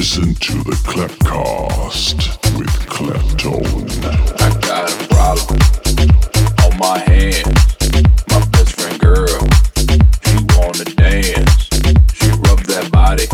Listen to the Clapcast with Claptone. I got a problem on my hand. My best friend girl, she wanna dance. She rub that body.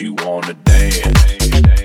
you wanna dance.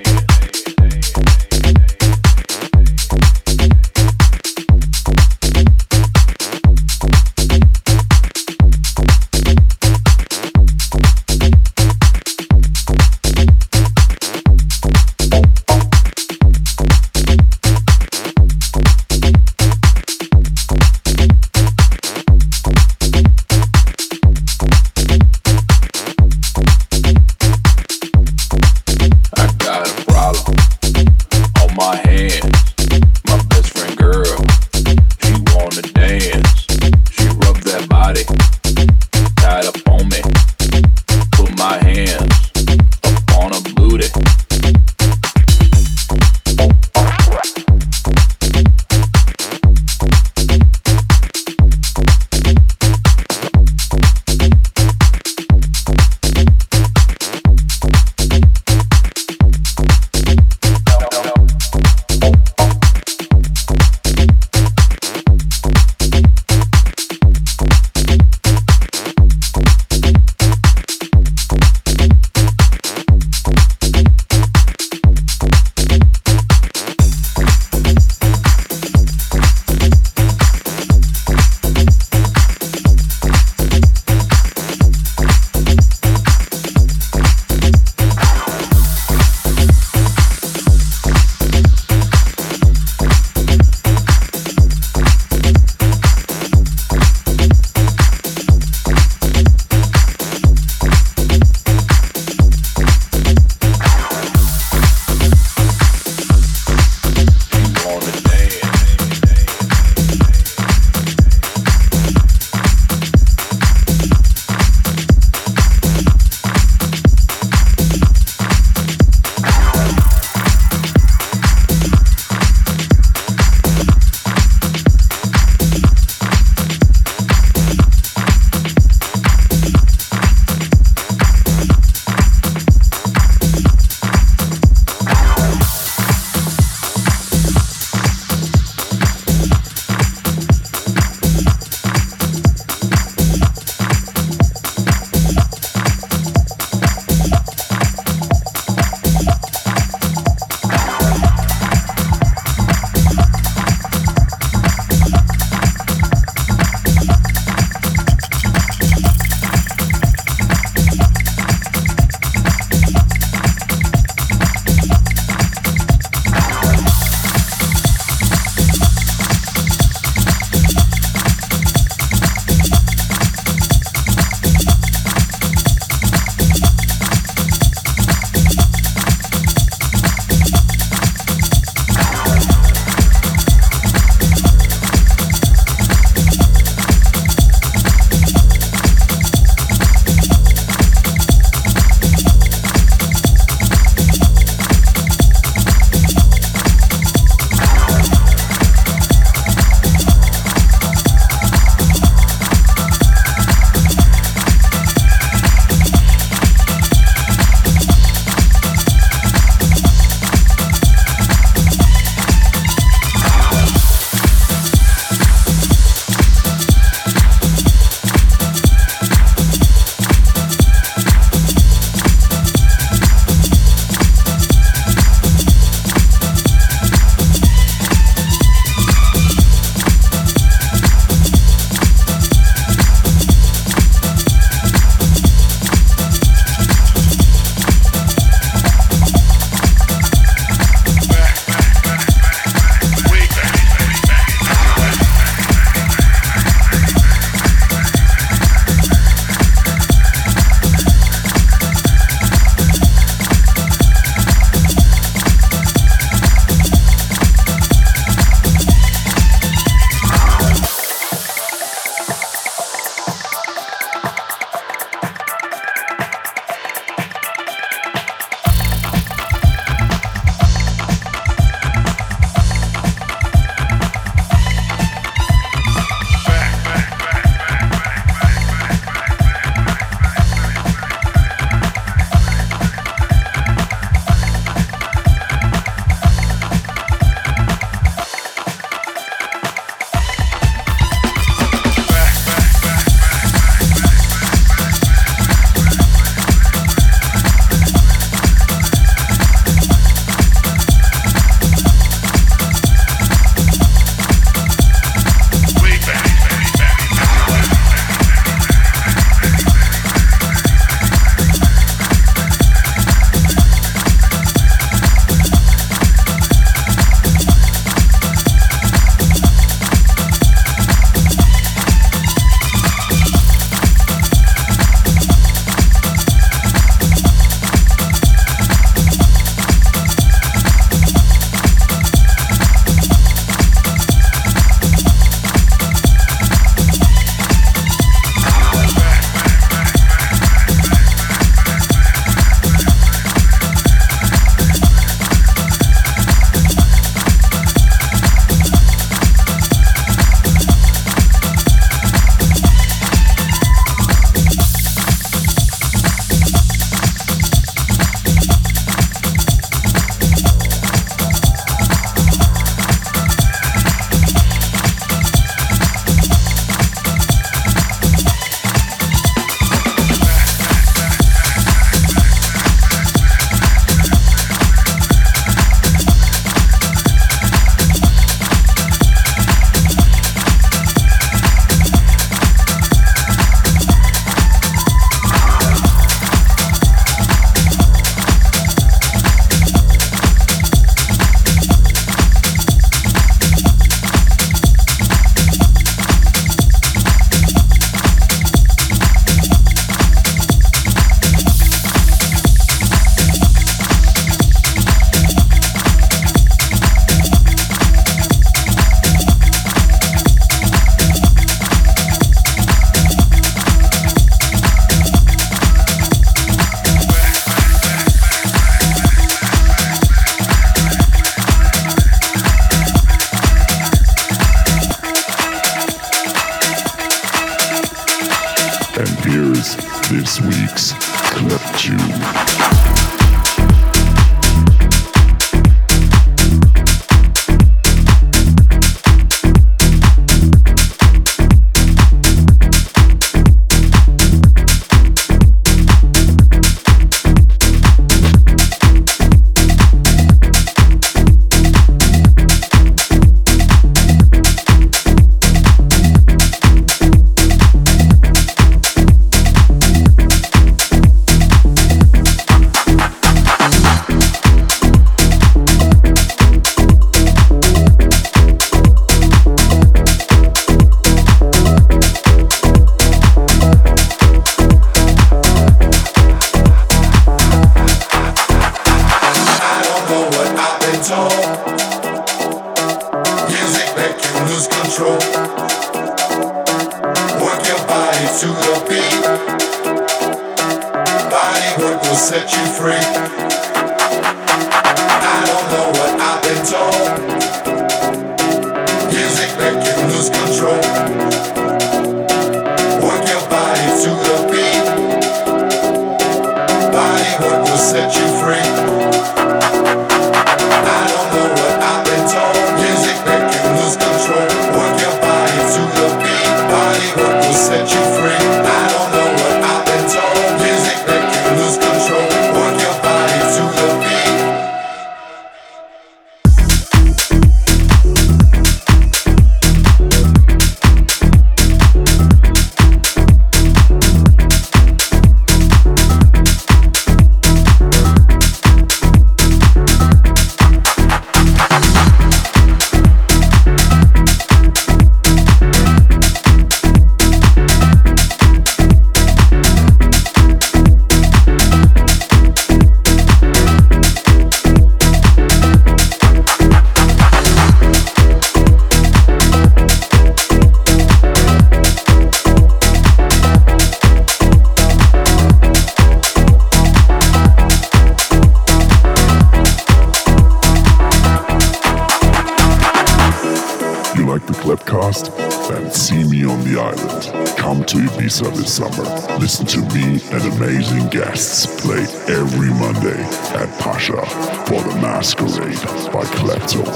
piece of his summer. Listen to me and amazing guests play every Monday at Pacha for the Masquerade by Claptone.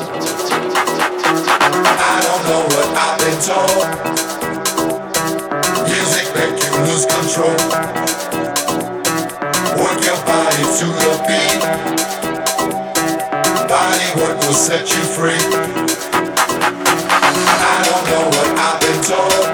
I don't know what I've been told. Music make you lose control. Work your body to the beat. Body work will set you free. I don't know what I've been told.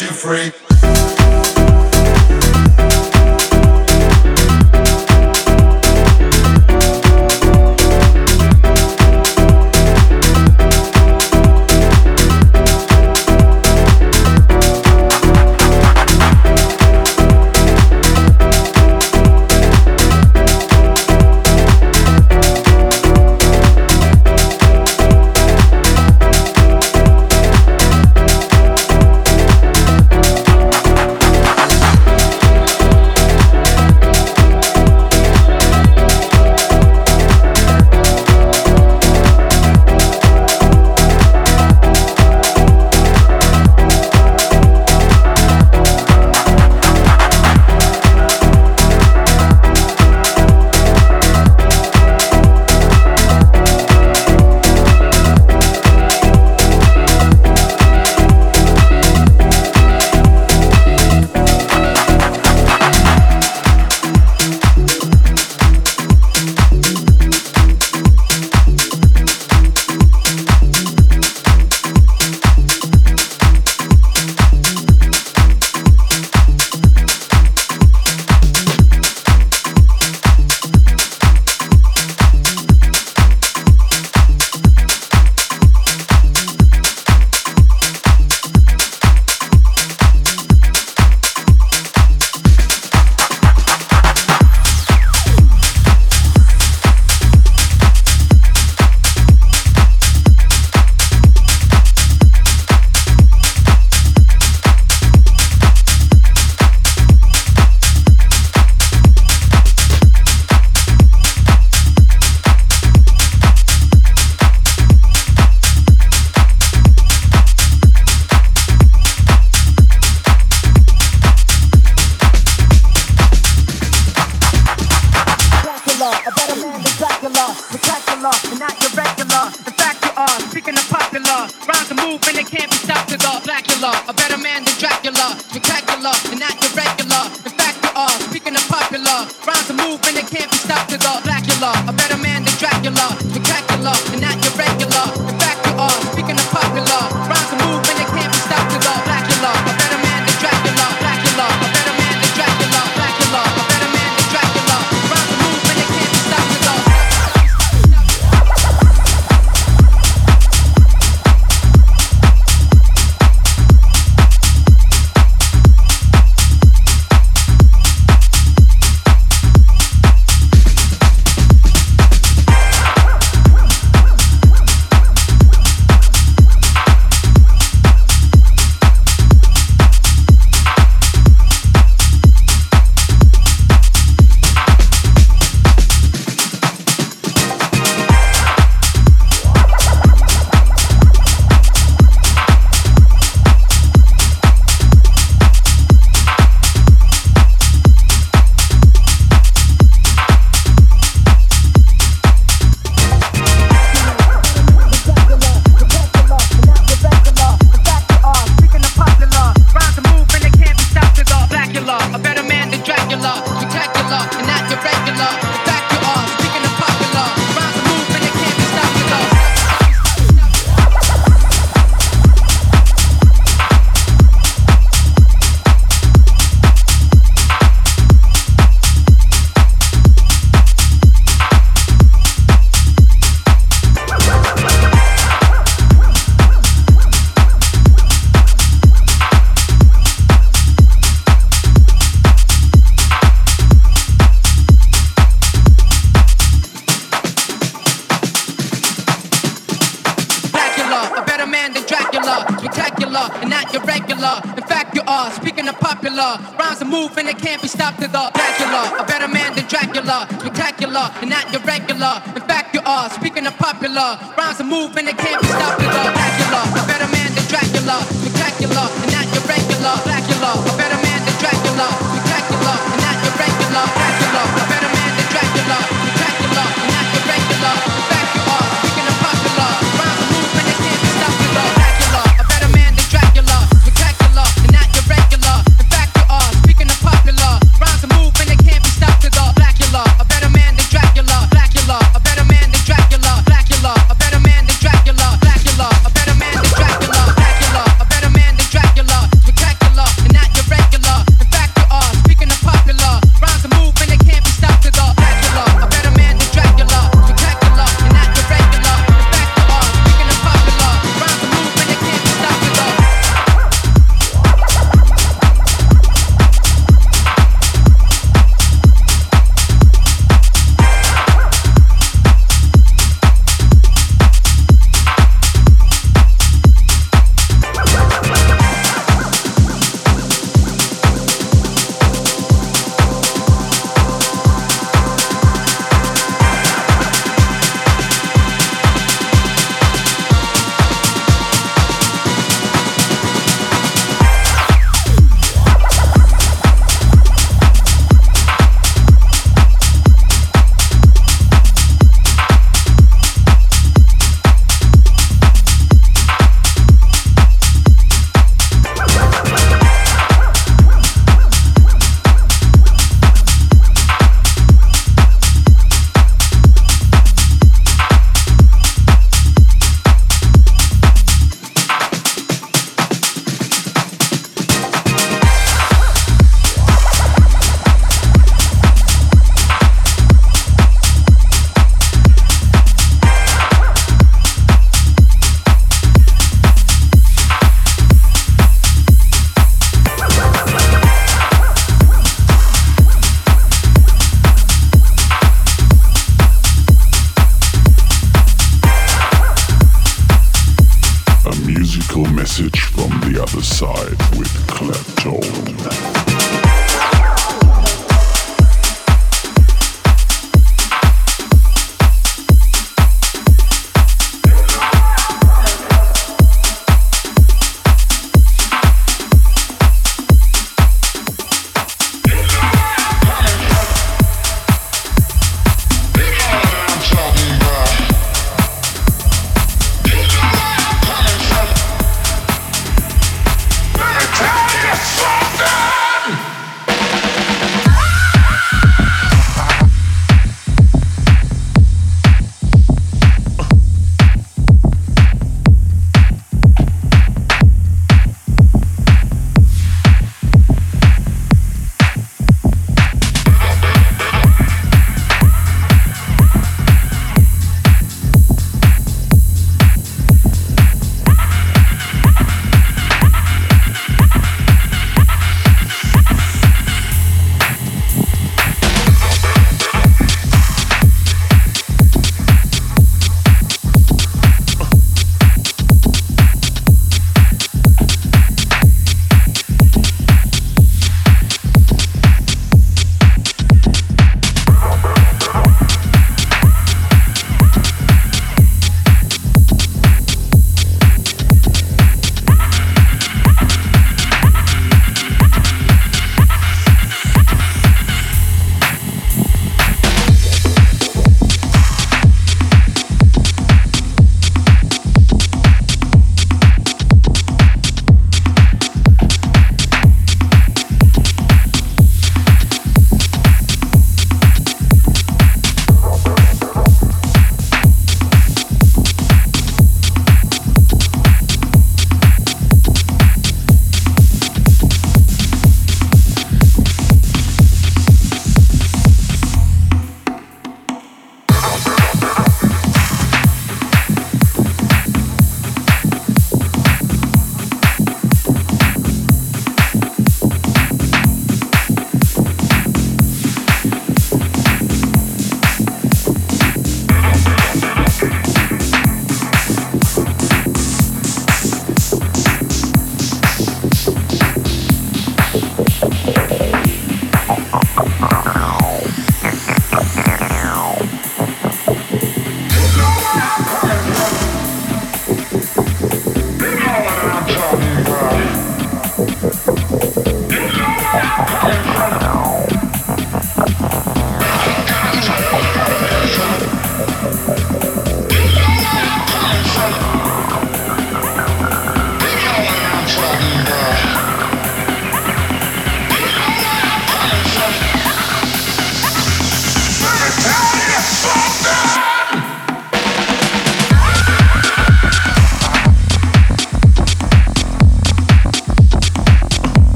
you free.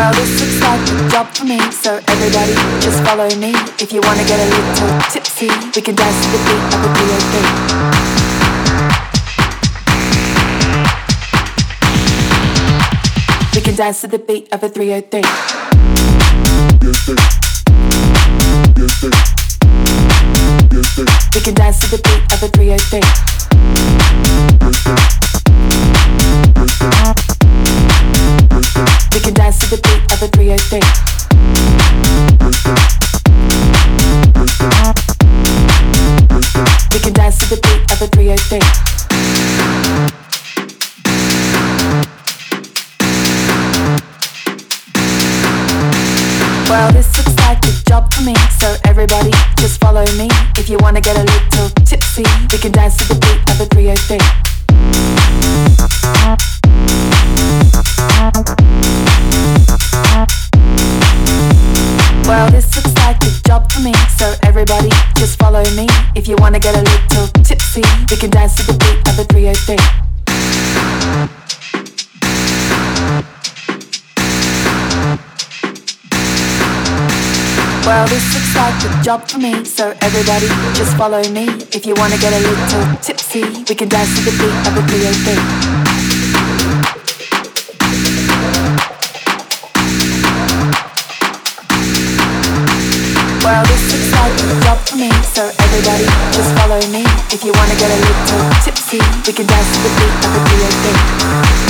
Well, this looks like a job for me, so everybody just follow me. If you wanna get a little tipsy, we can dance to the beat of the DOD. We can dance to the beat of a 303. We can dance to the beat of a 303. To the beat of a 303. We can dance to the beat of a 303. Well, this looks like a job me, so everybody just follow me. If you wanna get a little tipsy, we can dance to the beat of a 303. Can dance to the beat of a 303. Well, this looks like a job for me, so everybody just follow me. If you wanna get a little tipsy, we can dance to the beat of a 303. Well, this like a job for me, so everybody just follow me. If you wanna get a little tipsy, we can dance to the beat of a 303.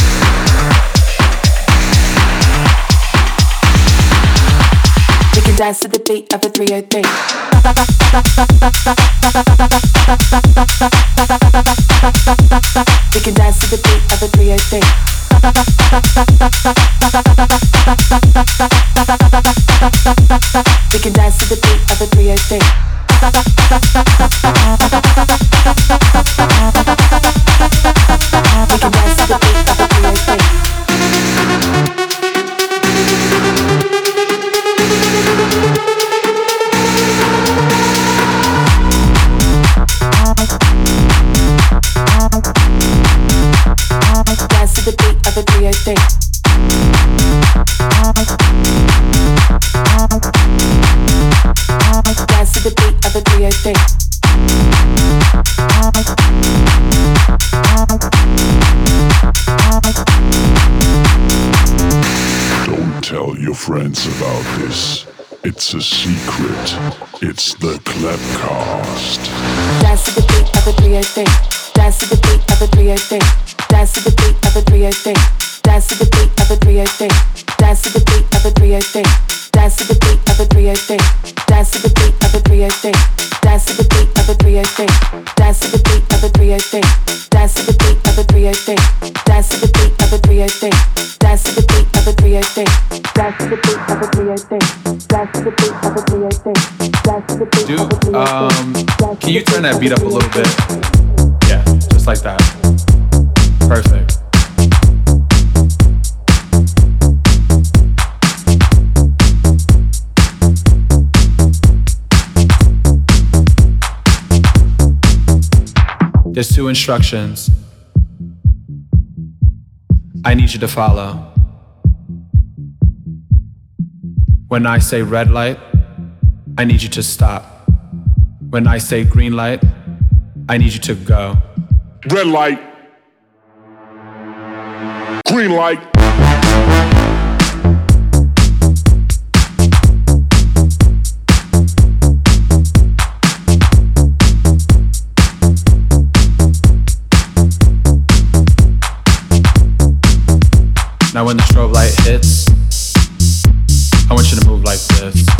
Dance to the beat of a 303. We can dance to the beat of a 303. We can dance to the beat of a 303. Friends about this. It's a secret. It's the Clapcast. Dance to the beat of a 303. Dance to the beat of a 303. Dance to the beat of a 303. Dance to the beat of a 303. Dance to the beat of a 303. Dance to the beat of a 303. Dance to the beat of a 303. Dance to the beat of a 303. Dance to the beat of a 303. Dance to the beat of a 303. Can you turn that beat up a little bit? Yeah, just like that. Perfect. There's two instructions I need you to follow. When I say red light, I need you to stop. When I say green light, I need you to go. Red light. Green light. Now, when the strobe light hits, I want you to move like this.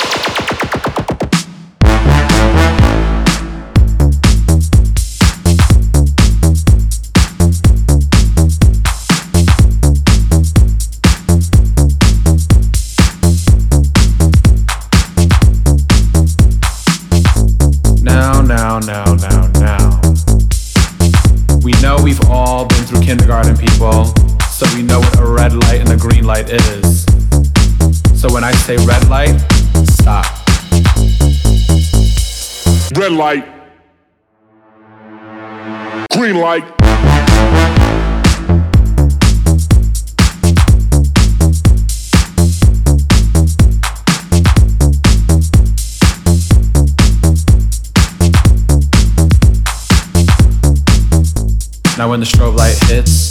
say red light, stop. Red light. Green light. Now when the strobe light hits,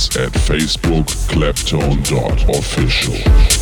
At Facebook Claptone.official.